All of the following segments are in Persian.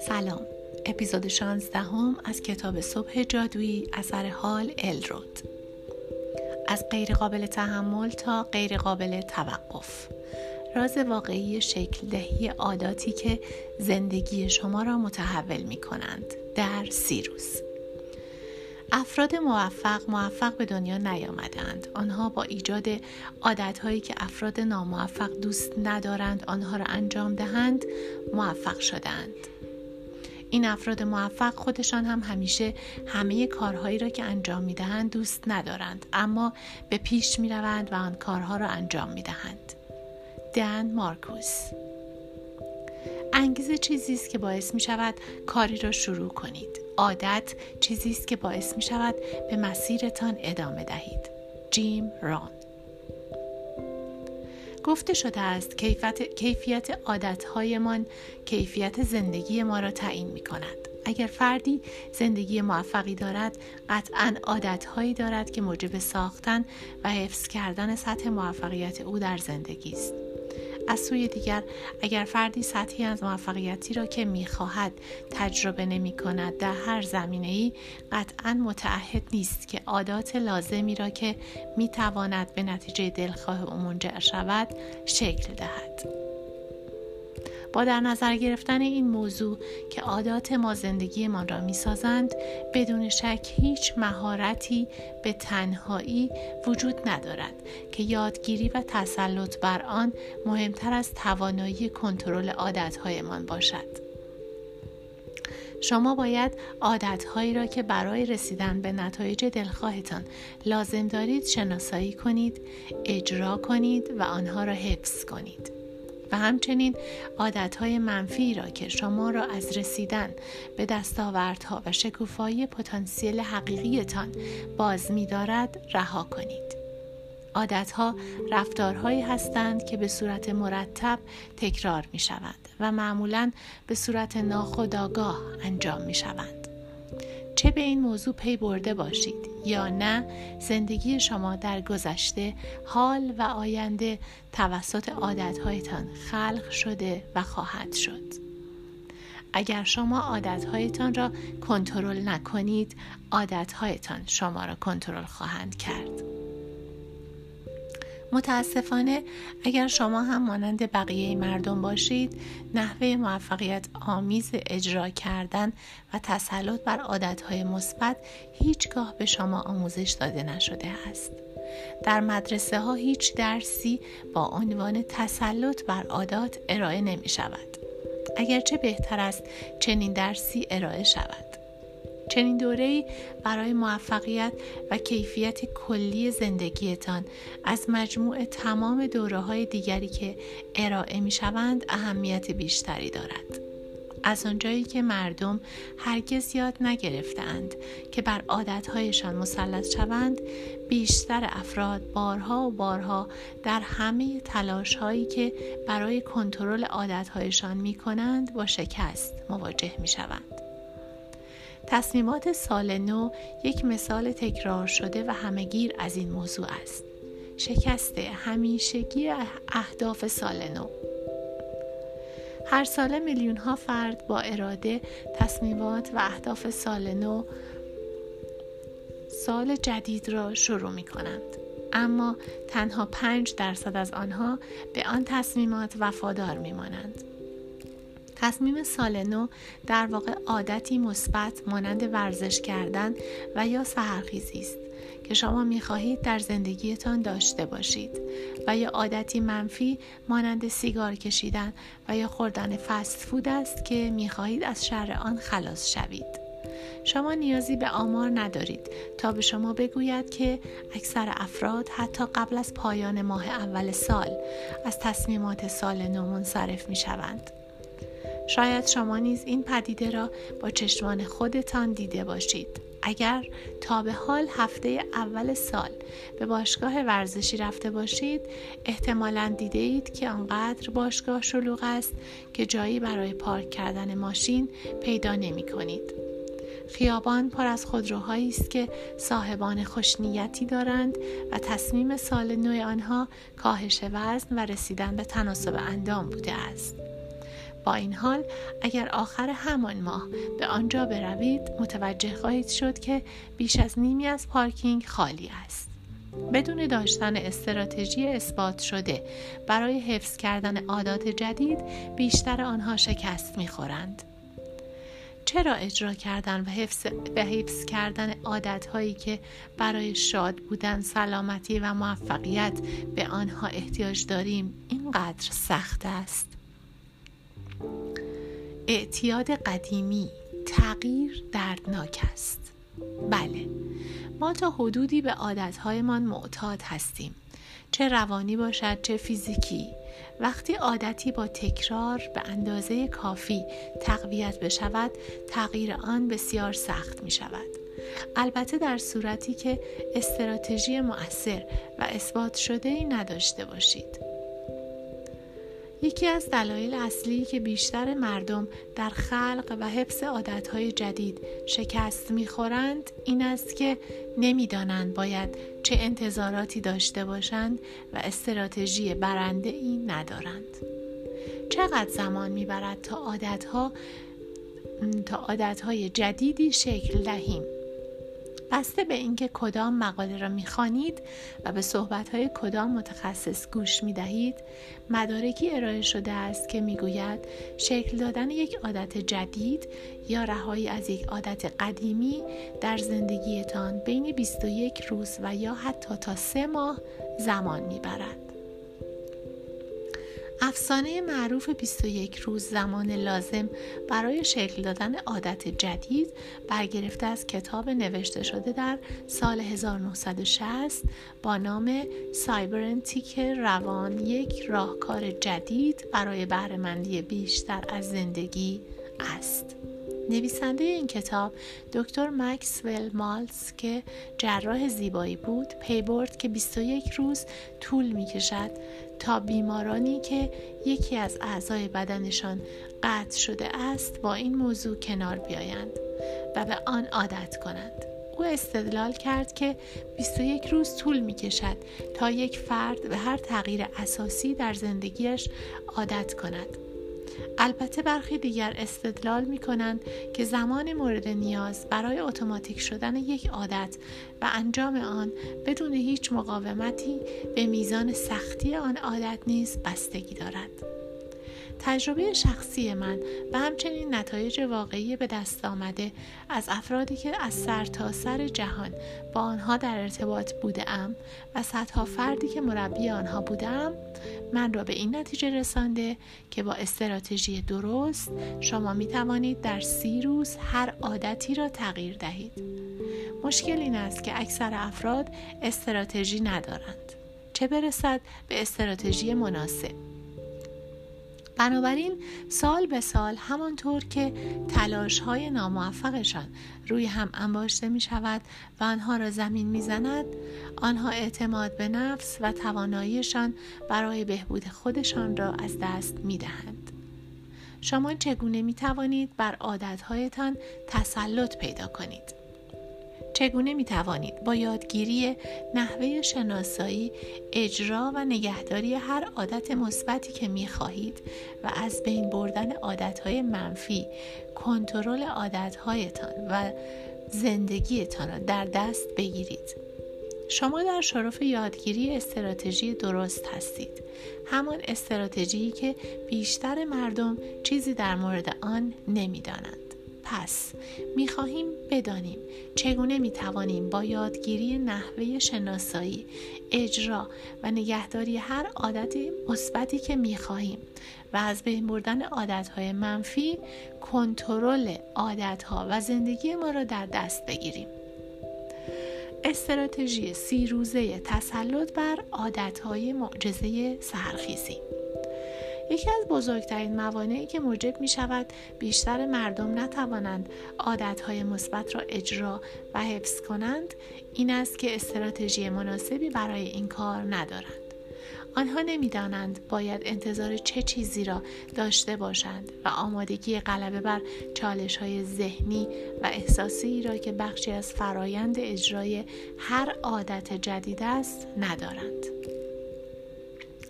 سلام. اپیزود 16 هم از کتاب صبح جادویی اثر حال الرود از غیر قابل تحمل تا غیر قابل توقف. راز واقعی شکل دهی عاداتی که زندگی شما را متحول می کنند در سی روز افراد موفق موفق به دنیا نیامدند آنها با ایجاد عادتهایی که افراد ناموفق دوست ندارند آنها را انجام دهند موفق شدند این افراد موفق خودشان هم همیشه همه کارهایی را که انجام می دهند دوست ندارند اما به پیش می روند و آن کارها را انجام می دهند. دن مارکوس انگیزه چیزی است که باعث می شود کاری را شروع کنید. عادت چیزی است که باعث می شود به مسیرتان ادامه دهید. جیم ران گفته شده است کیفیت, کیفیت عادتهایمان کیفیت زندگی ما را تعیین می کند. اگر فردی زندگی موفقی دارد قطعا عادتهایی دارد که موجب ساختن و حفظ کردن سطح موفقیت او در زندگی است از سوی دیگر اگر فردی سطحی از موفقیتی را که می‌خواهد تجربه نمی کند در هر زمینه ای قطعا متعهد نیست که عادات لازمی را که می‌تواند به نتیجه دلخواه او منجر شود شکل دهد. با در نظر گرفتن این موضوع که عادات ما زندگیمان را می سازند بدون شک هیچ مهارتی به تنهایی وجود ندارد که یادگیری و تسلط بر آن مهمتر از توانایی کنترل عادتهایمان باشد. شما باید عادتهایی را که برای رسیدن به نتایج دلخواهتان لازم دارید شناسایی کنید، اجرا کنید و آنها را حفظ کنید. و همچنین عادتهای منفی را که شما را از رسیدن به دستاوردها و شکوفایی پتانسیل حقیقیتان باز می دارد رها کنید. عادتها رفتارهایی هستند که به صورت مرتب تکرار می شوند و معمولا به صورت ناخودآگاه انجام می شوند. چه به این موضوع پی برده باشید یا نه زندگی شما در گذشته حال و آینده توسط عادتهایتان خلق شده و خواهد شد. اگر شما عادتهایتان را کنترل نکنید عادتهایتان شما را کنترل خواهند کرد. متاسفانه اگر شما هم مانند بقیه مردم باشید نحوه موفقیت آمیز اجرا کردن و تسلط بر عادتهای مثبت هیچگاه به شما آموزش داده نشده است. در مدرسه ها هیچ درسی با عنوان تسلط بر عادات ارائه نمی شود اگرچه بهتر است چنین درسی ارائه شود. چنین دوره‌ای برای موفقیت و کیفیت کلی زندگیتان از مجموع تمام دوره های دیگری که ارائه می شوند اهمیت بیشتری دارد. از آنجایی که مردم هرگز یاد نگرفتند که بر عادتهایشان مسلط شوند بیشتر افراد بارها و بارها در همه تلاش هایی که برای کنترل عادتهایشان می کنند با شکست مواجه می شوند. تصمیمات سال نو یک مثال تکرار شده و همهگیر از این موضوع است. شکست همیشگی اهداف سال نو هر سال میلیون ها فرد با اراده تصمیمات و اهداف سال نو سال جدید را شروع می کنند. اما تنها پنج درصد از آنها به آن تصمیمات وفادار می مانند. تصمیم سال نو در واقع عادتی مثبت مانند ورزش کردن و یا سهرخیزی است که شما می‌خواهید در زندگیتان داشته باشید و یا عادتی منفی مانند سیگار کشیدن و یا خوردن فست فود است که می‌خواهید از شر آن خلاص شوید شما نیازی به آمار ندارید تا به شما بگوید که اکثر افراد حتی قبل از پایان ماه اول سال از تصمیمات سال نو منصرف می شوند. شاید شما نیز این پدیده را با چشمان خودتان دیده باشید اگر تا به حال هفته اول سال به باشگاه ورزشی رفته باشید احتمالا دیده اید که آنقدر باشگاه شلوغ است که جایی برای پارک کردن ماشین پیدا نمی کنید. خیابان پر از خودروهایی است که صاحبان خوشنیتی دارند و تصمیم سال نو آنها کاهش وزن و رسیدن به تناسب اندام بوده است با این حال اگر آخر همان ماه به آنجا بروید متوجه خواهید شد که بیش از نیمی از پارکینگ خالی است. بدون داشتن استراتژی اثبات شده برای حفظ کردن عادات جدید بیشتر آنها شکست می‌خورند. چرا اجرا کردن و حفظ, و حفظ کردن عادت هایی که برای شاد بودن سلامتی و موفقیت به آنها احتیاج داریم اینقدر سخت است؟ اعتیاد قدیمی تغییر دردناک است. بله ما تا حدودی به عادتهایمان معتاد هستیم. چه روانی باشد چه فیزیکی. وقتی عادتی با تکرار به اندازه کافی تقویت بشود تغییر آن بسیار سخت می شود. البته در صورتی که استراتژی مؤثر و اثبات شده ای نداشته باشید. یکی از دلایل اصلی که بیشتر مردم در خلق و حفظ عادتهای جدید شکست می‌خورند این است که نمی‌دانند باید چه انتظاراتی داشته باشند و استراتژی برنده ای ندارند. چقدر زمان می‌برد تا عادتها تا عادتهای جدیدی شکل دهیم؟ بسته به اینکه کدام مقاله را می‌خوانید و به صحبتهای کدام متخصص گوش می‌دهید مدارکی ارائه شده است که می‌گوید شکل دادن یک عادت جدید یا رهایی از یک عادت قدیمی در زندگیتان بین 21 روز و یا حتی تا سه ماه زمان می‌برد. افسانه معروف 21 روز زمان لازم برای شکل دادن عادت جدید برگرفته از کتاب نوشته شده در سال 1960 با نام سایبرنتیک روان یک راهکار جدید برای بهرهمندی بیشتر از زندگی است. نویسنده این کتاب دکتر مکسول مالز که جراح زیبایی بود پی برد که 21 روز طول می کشد تا بیمارانی که یکی از اعضای بدنشان قطع شده است با این موضوع کنار بیایند و به آن عادت کنند. او استدلال کرد که 21 روز طول می کشد تا یک فرد به هر تغییر اساسی در زندگیش عادت کند. البته برخی دیگر استدلال می کنند که زمان مورد نیاز برای اتوماتیک شدن یک عادت و انجام آن بدون هیچ مقاومتی به میزان سختی آن عادت نیز بستگی دارد. تجربه شخصی من و همچنین نتایج واقعی به دست آمده از افرادی که از سر تا سر جهان با آنها در ارتباط بوده ام و صدها فردی که مربی آنها بودم من را به این نتیجه رسانده که با استراتژی درست شما می توانید در سی روز هر عادتی را تغییر دهید. مشکل این است که اکثر افراد استراتژی ندارند. چه برسد به استراتژی مناسب؟ بنابراین سال به سال همانطور که تلاش های ناموفقشان روی هم انباشته می شود و آنها را زمین می زند آنها اعتماد به نفس و تواناییشان برای بهبود خودشان را از دست می دهند. شما چگونه می توانید بر عادتهایتان تسلط پیدا کنید؟ چگونه می توانید با یادگیری نحوه شناسایی اجرا و نگهداری هر عادت مثبتی که می خواهید و از بین بردن عادتهای منفی کنترل عادتهایتان و زندگیتان را در دست بگیرید. شما در شرف یادگیری استراتژی درست هستید. همان استراتژی که بیشتر مردم چیزی در مورد آن نمی‌دانند. پس می‌خواهیم بدانیم چگونه می‌توانیم با یادگیری نحوه شناسایی اجرا و نگهداری هر عادت مثبتی که می‌خواهیم و از بین بردن عادتهای منفی کنترل عادتها و زندگی ما را در دست بگیریم. استراتژی سی روزه تسلط بر عادتهای معجزه سرخیزی. یکی از بزرگترین موانعی که موجب می شود بیشتر مردم نتوانند عادتهای مثبت را اجرا و حفظ کنند این است که استراتژی مناسبی برای این کار ندارند آنها نمی‌دانند باید انتظار چه چیزی را داشته باشند و آمادگی غلبه بر چالش های ذهنی و احساسی را که بخشی از فرایند اجرای هر عادت جدید است ندارند.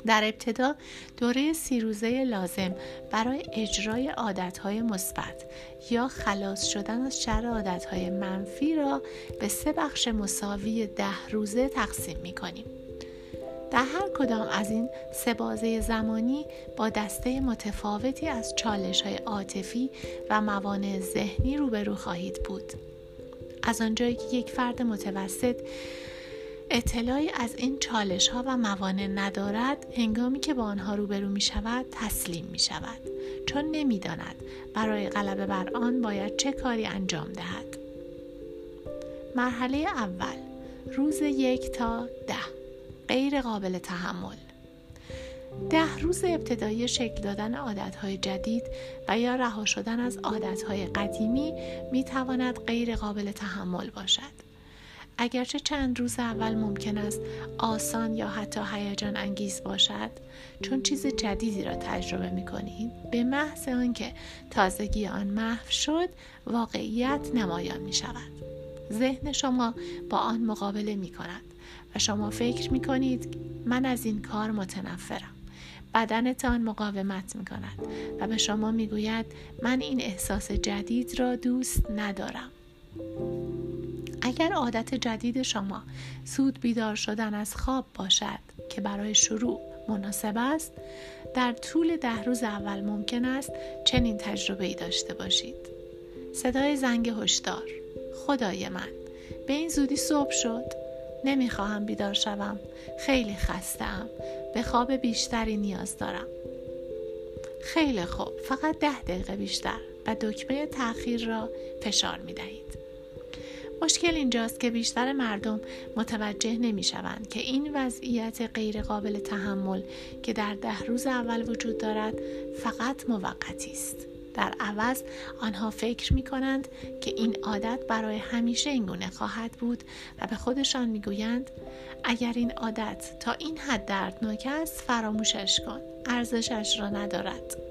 در ابتدا دوره سی روزه لازم برای اجرای عادتهای مثبت یا خلاص شدن از شر عادتهای منفی را به سه بخش مساوی ده روزه تقسیم می کنیم. در هر کدام از این سه بازه زمانی با دسته متفاوتی از چالش های عاطفی و موانع ذهنی روبرو خواهید بود. از آنجایی که یک فرد متوسط اطلاعی از این چالش ها و موانع ندارد هنگامی که با آنها روبرو می شود تسلیم می شود چون نمی‌داند برای غلبه بر آن باید چه کاری انجام دهد. مرحله اول روز یک تا ده غیر قابل تحمل. ده روز ابتدایی شکل دادن عادتهای جدید و یا رها شدن از عادتهای قدیمی می تواند غیر قابل تحمل باشد. اگرچه چند روز اول ممکن است آسان یا حتی هیجان انگیز باشد چون چیز جدیدی را تجربه می کنید به محض آنکه تازگی آن محو شد واقعیت نمایان می شود ذهن شما با آن مقابله می کند و شما فکر می کنید من از این کار متنفرم. بدنتان مقاومت می کند و به شما می گوید من این احساس جدید را دوست ندارم. اگر عادت جدید شما سود بیدار شدن از خواب باشد که برای شروع مناسب است در طول ده روز اول ممکن است چنین تجربه ای داشته باشید. صدای زنگ هشدار. خدای من به این زودی صبح شد. نمی‌خواهم بیدار شوم. خیلی خستم به خواب بیشتری نیاز دارم. خیلی خوب. فقط ده دقیقه بیشتر و دکمه تاخیر را فشار می دهید. مشکل اینجاست که بیشتر مردم متوجه نمی شوند که این وضعیت غیرقابل تحمل که در ده روز اول وجود دارد فقط موقتی است. در عوض آنها فکر می کنند که این عادت برای همیشه اینگونه خواهد بود و به خودشان می گویند اگر این عادت تا این حد دردناک است فراموشش کن ارزشش را ندارد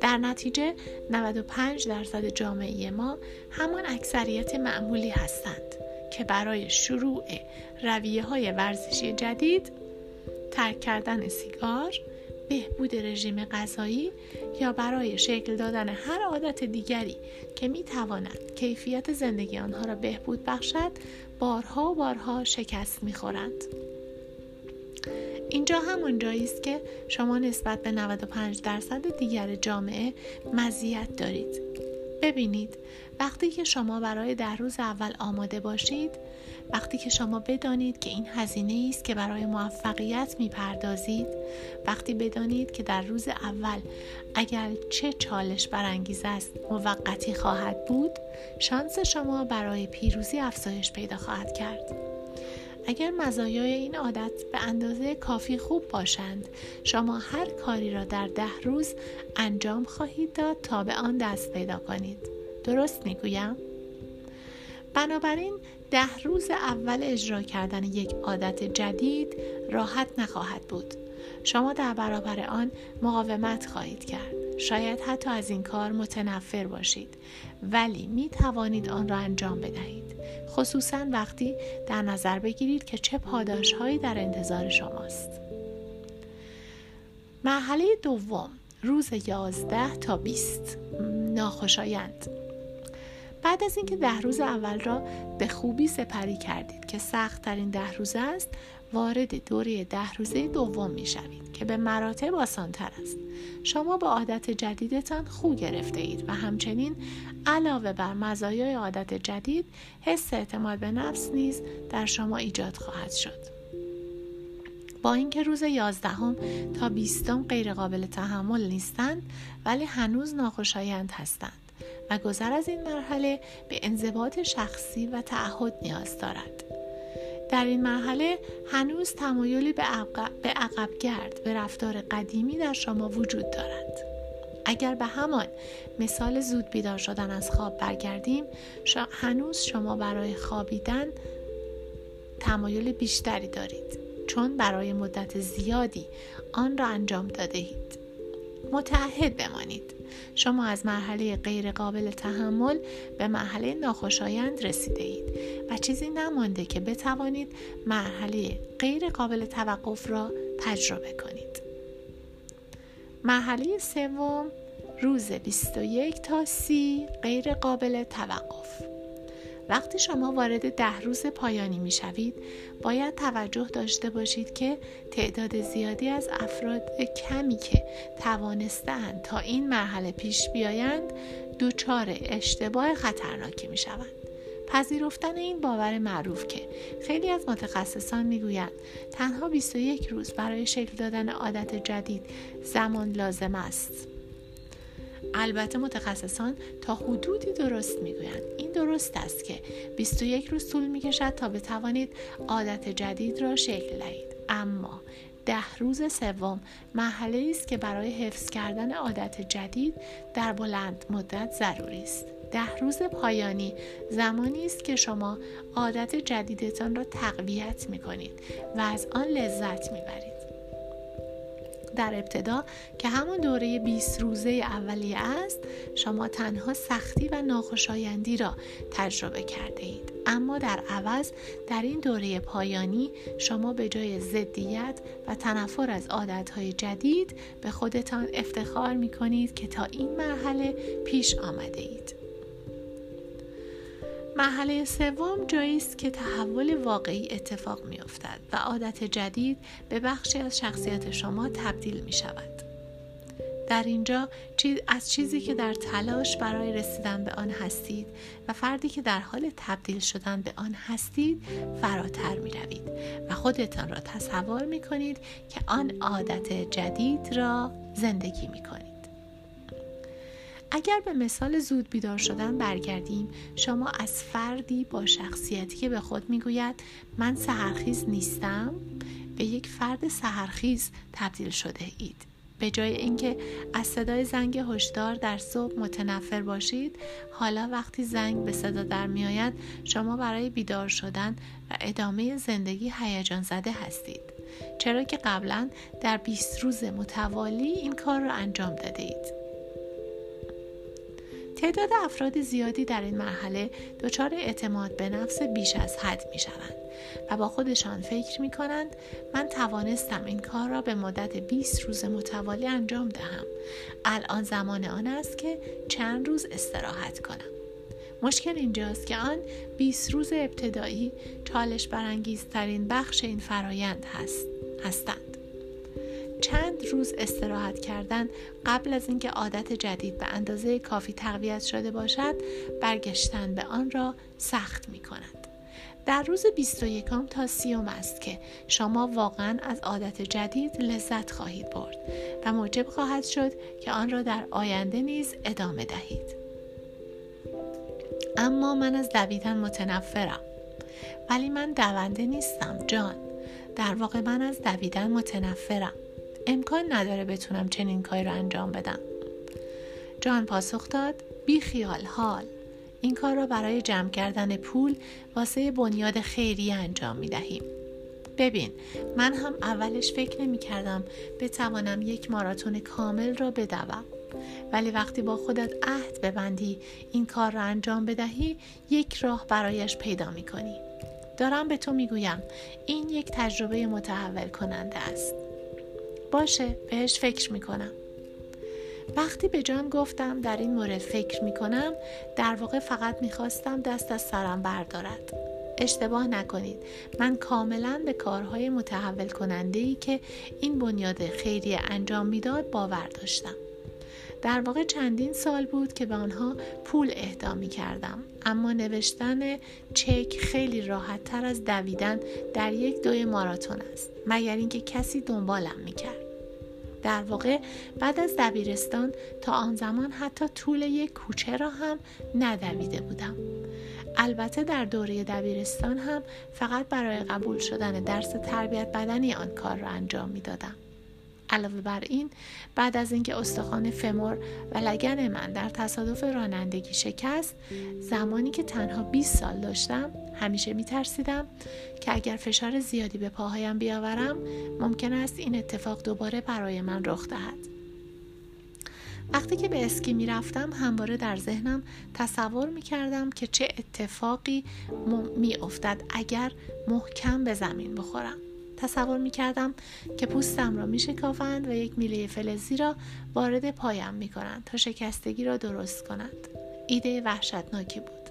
در نتیجه 95 درصد جامعه ما همان اکثریت معمولی هستند که برای شروع رویه های ورزشی جدید ترک کردن سیگار بهبود رژیم غذایی یا برای شکل دادن هر عادت دیگری که می تواند کیفیت زندگی آنها را بهبود بخشد بارها و بارها شکست می خورند. اینجا همون جایی است که شما نسبت به 95 درصد دیگر جامعه مزیت دارید. ببینید وقتی که شما برای در روز اول آماده باشید وقتی که شما بدانید که این هزینه است که برای موفقیت می‌پردازید وقتی بدانید که در روز اول اگر چه چالش برانگیز است موقتی خواهد بود شانس شما برای پیروزی افزایش پیدا خواهد کرد. اگر مزایای این عادت به اندازه کافی خوب باشند شما هر کاری را در ده روز انجام خواهید داد تا به آن دست پیدا کنید. درست می‌گویم؟ بنابراین ده روز اول اجرا کردن یک عادت جدید راحت نخواهد بود. شما در برابر آن مقاومت خواهید کرد. شاید حتی از این کار متنفر باشید ولی می توانید آن را انجام بدهید. خصوصا وقتی در نظر بگیرید که چه پاداش هایی در انتظار شماست. مرحله دوم روز 11 تا 20 ناخوشایند. بعد از اینکه ده روز اول را به خوبی سپری کردید که سخت ترین ده روزه است وارد دوره ده روزه دوم می شوید که به مراتب آسانتر است. شما با عادت جدیدتان خو گرفته اید و همچنین علاوه بر مزایای عادت جدید حس اعتماد به نفس نیز در شما ایجاد خواهد شد. با اینکه روز یازدهم تا بیستم غیرقابل تحمل نیستند ولی هنوز ناخوشایند هستند و گذر از این مرحله به انضباط شخصی و تعهد نیاز دارد. در این مرحله هنوز تمایلی به عقب, به عقب گرد به رفتار قدیمی در شما وجود دارد. اگر به همان مثال زود بیدار شدن از خواب برگردیم هنوز شما برای خوابیدن تمایل بیشتری دارید چون برای مدت زیادی آن را انجام داده اید. متعهد بمانید. شما از مرحله غیر قابل تحمل به مرحله ناخوشایند رسیده اید و چیزی نمانده که بتوانید مرحله غیر قابل توقف را تجربه کنید. مرحله سوم روز 21 تا 30 غیر قابل توقف. وقتی شما وارد ده روز پایانی می شوید باید توجه داشته باشید که تعداد زیادی از افراد کمی که توانستند تا این مرحله پیش بیایند دچار اشتباه خطرناکی می شوند. پذیرفتن این باور معروف که خیلی از متخصصان می‌گویند تنها 21 روز برای شکل دادن عادت جدید زمان لازم است البته متخصصان تا حدودی درست می‌گویند. این درست است که 21 روز طول می‌کشد تا بتوانید عادت جدید را شکل دهید. اما ده روز سوم محله است که برای حفظ کردن عادت جدید در بلند مدت ضروری است. ده روز پایانی زمانی است که شما عادت جدیدتان را تقویت می کنید و از آن لذت می برید. در ابتدا که همون دوره 20 روزه اولیه است شما تنها سختی و ناخوشایندی را تجربه کرده اید. اما در عوض در این دوره پایانی شما به جای ضدیت و تنفر از عادتهای جدید به خودتان افتخار می کنید که تا این مرحله پیش آمده اید. مرحله سوم جایی است که تحول واقعی اتفاق می افتد و عادت جدید به بخشی از شخصیت شما تبدیل می شود. در اینجا از چیزی که در تلاش برای رسیدن به آن هستید و فردی که در حال تبدیل شدن به آن هستید فراتر می روید و خودتان را تصور می کنید که آن عادت جدید را زندگی می کنید. اگر به مثال زود بیدار شدن برگردیم شما از فردی با شخصیتی که به خود می‌گوید من سهرخیز نیستم؟ به یک فرد سهرخیز تبدیل شده اید. به جای اینکه از صدای زنگ هشدار در صبح متنفر باشید حالا وقتی زنگ به صدا در میآید شما برای بیدار شدن و ادامه زندگی هیجان زده هستید. چرا که قبلا در 20 روز متوالی این کار را انجام داده اید. تعداد افراد زیادی در این مرحله دچار اعتماد به نفس بیش از حد می شوند و با خودشان فکر می کنند من توانستم این کار را به مدت 20 روز متوالی انجام دهم. الان زمان آن است که چند روز استراحت کنم. مشکل اینجاست که آن 20 روز ابتدایی چالش برانگیزترین بخش این فرایند هست هستند. چند روز استراحت کردن قبل از اینکه عادت جدید به اندازه کافی تقویت شده باشد برگشتن به آن را سخت می کند. در روز 21 تا سیوم است که شما واقعا از عادت جدید لذت خواهید برد و موجب خواهد شد که آن را در آینده نیز ادامه دهید. اما من از دویدن متنفرم ولی من دونده نیستم جان در واقع من از دویدن متنفرم امکان نداره بتونم چنین کاری رو انجام بدم جان پاسخ داد بی خیال حال این کار را برای جمع کردن پول واسه بنیاد خیری انجام می دهیم. ببین من هم اولش فکر نمی کردم بتوانم یک ماراتون کامل را بدوم ولی وقتی با خودت عهد ببندی این کار را انجام بدهی یک راه برایش پیدا می کنی. دارم به تو می گویم این یک تجربه متحول کننده است باشه بهش فکر می‌کنم. وقتی به جان گفتم در این مورد فکر می‌کنم در واقع فقط می‌خواستم دست از سرم بردارد. اشتباه نکنید. من کاملا به کارهای متحول کننده ای که این بنیاد خیریه انجام می‌داد باور داشتم. در واقع چندین سال بود که به آنها پول اهدا می کردم. اما نوشتن چک خیلی راحت تر از دویدن در یک دوی ماراتون است مگر اینکه کسی دنبالم می کرد. در واقع بعد از دبیرستان تا آن زمان حتی طول یک کوچه را هم ندویده بودم. البته در دوره دبیرستان هم فقط برای قبول شدن درس تربیت بدنی آن کار را انجام می دادم. علاوه بر این بعد از اینکه استخوان فمور و لگن من در تصادف رانندگی شکست زمانی که تنها 20 سال داشتم همیشه می ترسیدم که اگر فشار زیادی به پاهایم بیاورم ممکن است این اتفاق دوباره برای من رخ دهد. وقتی که به اسکی می رفتم همواره در ذهنم تصور می کردم که چه اتفاقی می افتد اگر محکم به زمین بخورم. تصور می کردم که پوستم را می شکافند و یک میله فلزی را وارد پایم می کنند تا شکستگی را درست کنند. ایده وحشتناکی بود.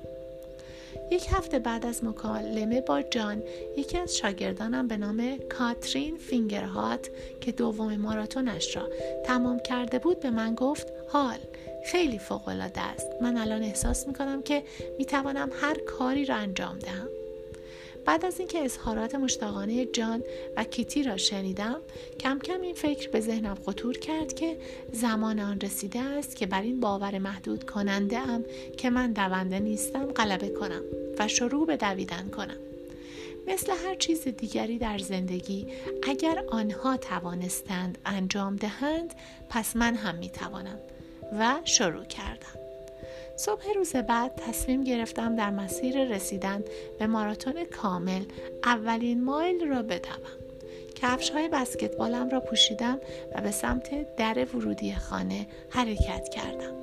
یک هفته بعد از مکالمه با جان یکی از شاگردانم به نام کاترین فینگرهات که دوم ماراتونش را تمام کرده بود به من گفت حال خیلی فوق العاده است من الان احساس می کنم که می توانم هر کاری را انجام دهم بعد از اینکه اظهارات مشتاقانه جان و کیتی را شنیدم کم کم این فکر به ذهنم خطور کرد که زمان آن رسیده است که بر این باور محدود کننده ام که من دونده نیستم غلبه کنم و شروع به دویدن کنم. مثل هر چیز دیگری در زندگی اگر آنها توانستند انجام دهند پس من هم می توانم و شروع کردم. صبح روز بعد تصمیم گرفتم در مسیر رسیدن به ماراتون کامل اولین مایل را بدوم کفش های بسکتبالم را پوشیدم و به سمت در ورودی خانه حرکت کردم.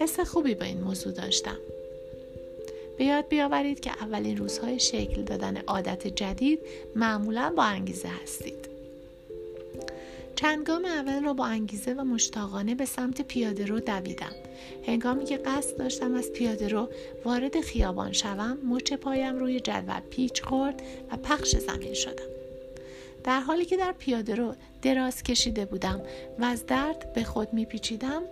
حس خوبی با این موضوع داشتم. به یاد بیاورید که اولین روزهای شکل دادن عادت جدید معمولا با انگیزه هستید. چند گام اول را با انگیزه و مشتاقانه به سمت پیاده رو دویدم. هنگامی که قصد داشتم از پیاده رو وارد خیابان شوم مچ پایم روی جدول پیچ خورد و پخش زمین شدم. در حالی که در پیاده رو دراز کشیده بودم و از درد به خود میپیچیدم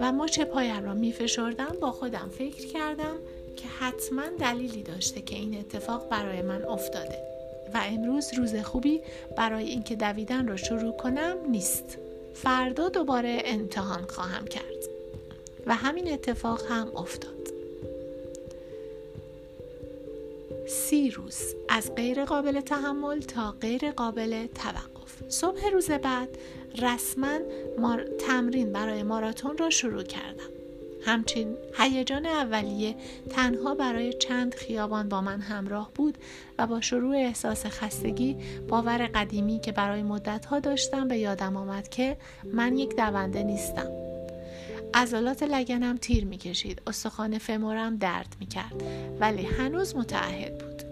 و مچ پایم را میفشردم با خودم فکر کردم که حتما دلیلی داشته که این اتفاق برای من افتاده. و امروز روز خوبی برای اینکه دویدن رو شروع کنم نیست. فردا دوباره امتحان خواهم کرد. و همین اتفاق هم افتاد. سی روز از غیر قابل تحمل تا غیر قابل توقف. صبح روز بعد رسما تمرین برای ماراتون را شروع کردم. همچین هیجان اولیه تنها برای چند خیابان با من همراه بود و با شروع احساس خستگی باور قدیمی که برای مدتها داشتم به یادم آمد که من یک دونده نیستم. عضلات لگنم تیر می‌کشید استخوان فمورم درد می‌کرد ولی هنوز متعهد بود.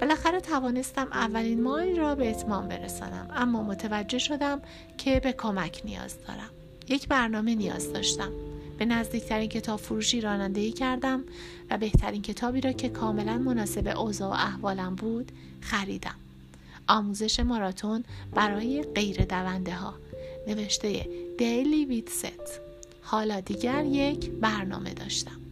بالاخره توانستم اولین مایل را به اتمام برسانم اما متوجه شدم که به کمک نیاز دارم. یک برنامه نیاز داشتم. به نزدیکترین کتاب فروشی رانندگی کردم و بهترین کتابی را که کاملا مناسب اوضاع و احوالم بود خریدم. آموزش ماراتون برای غیر دونده ها نوشته دیلی ویت ست حالا دیگر یک برنامه داشتم.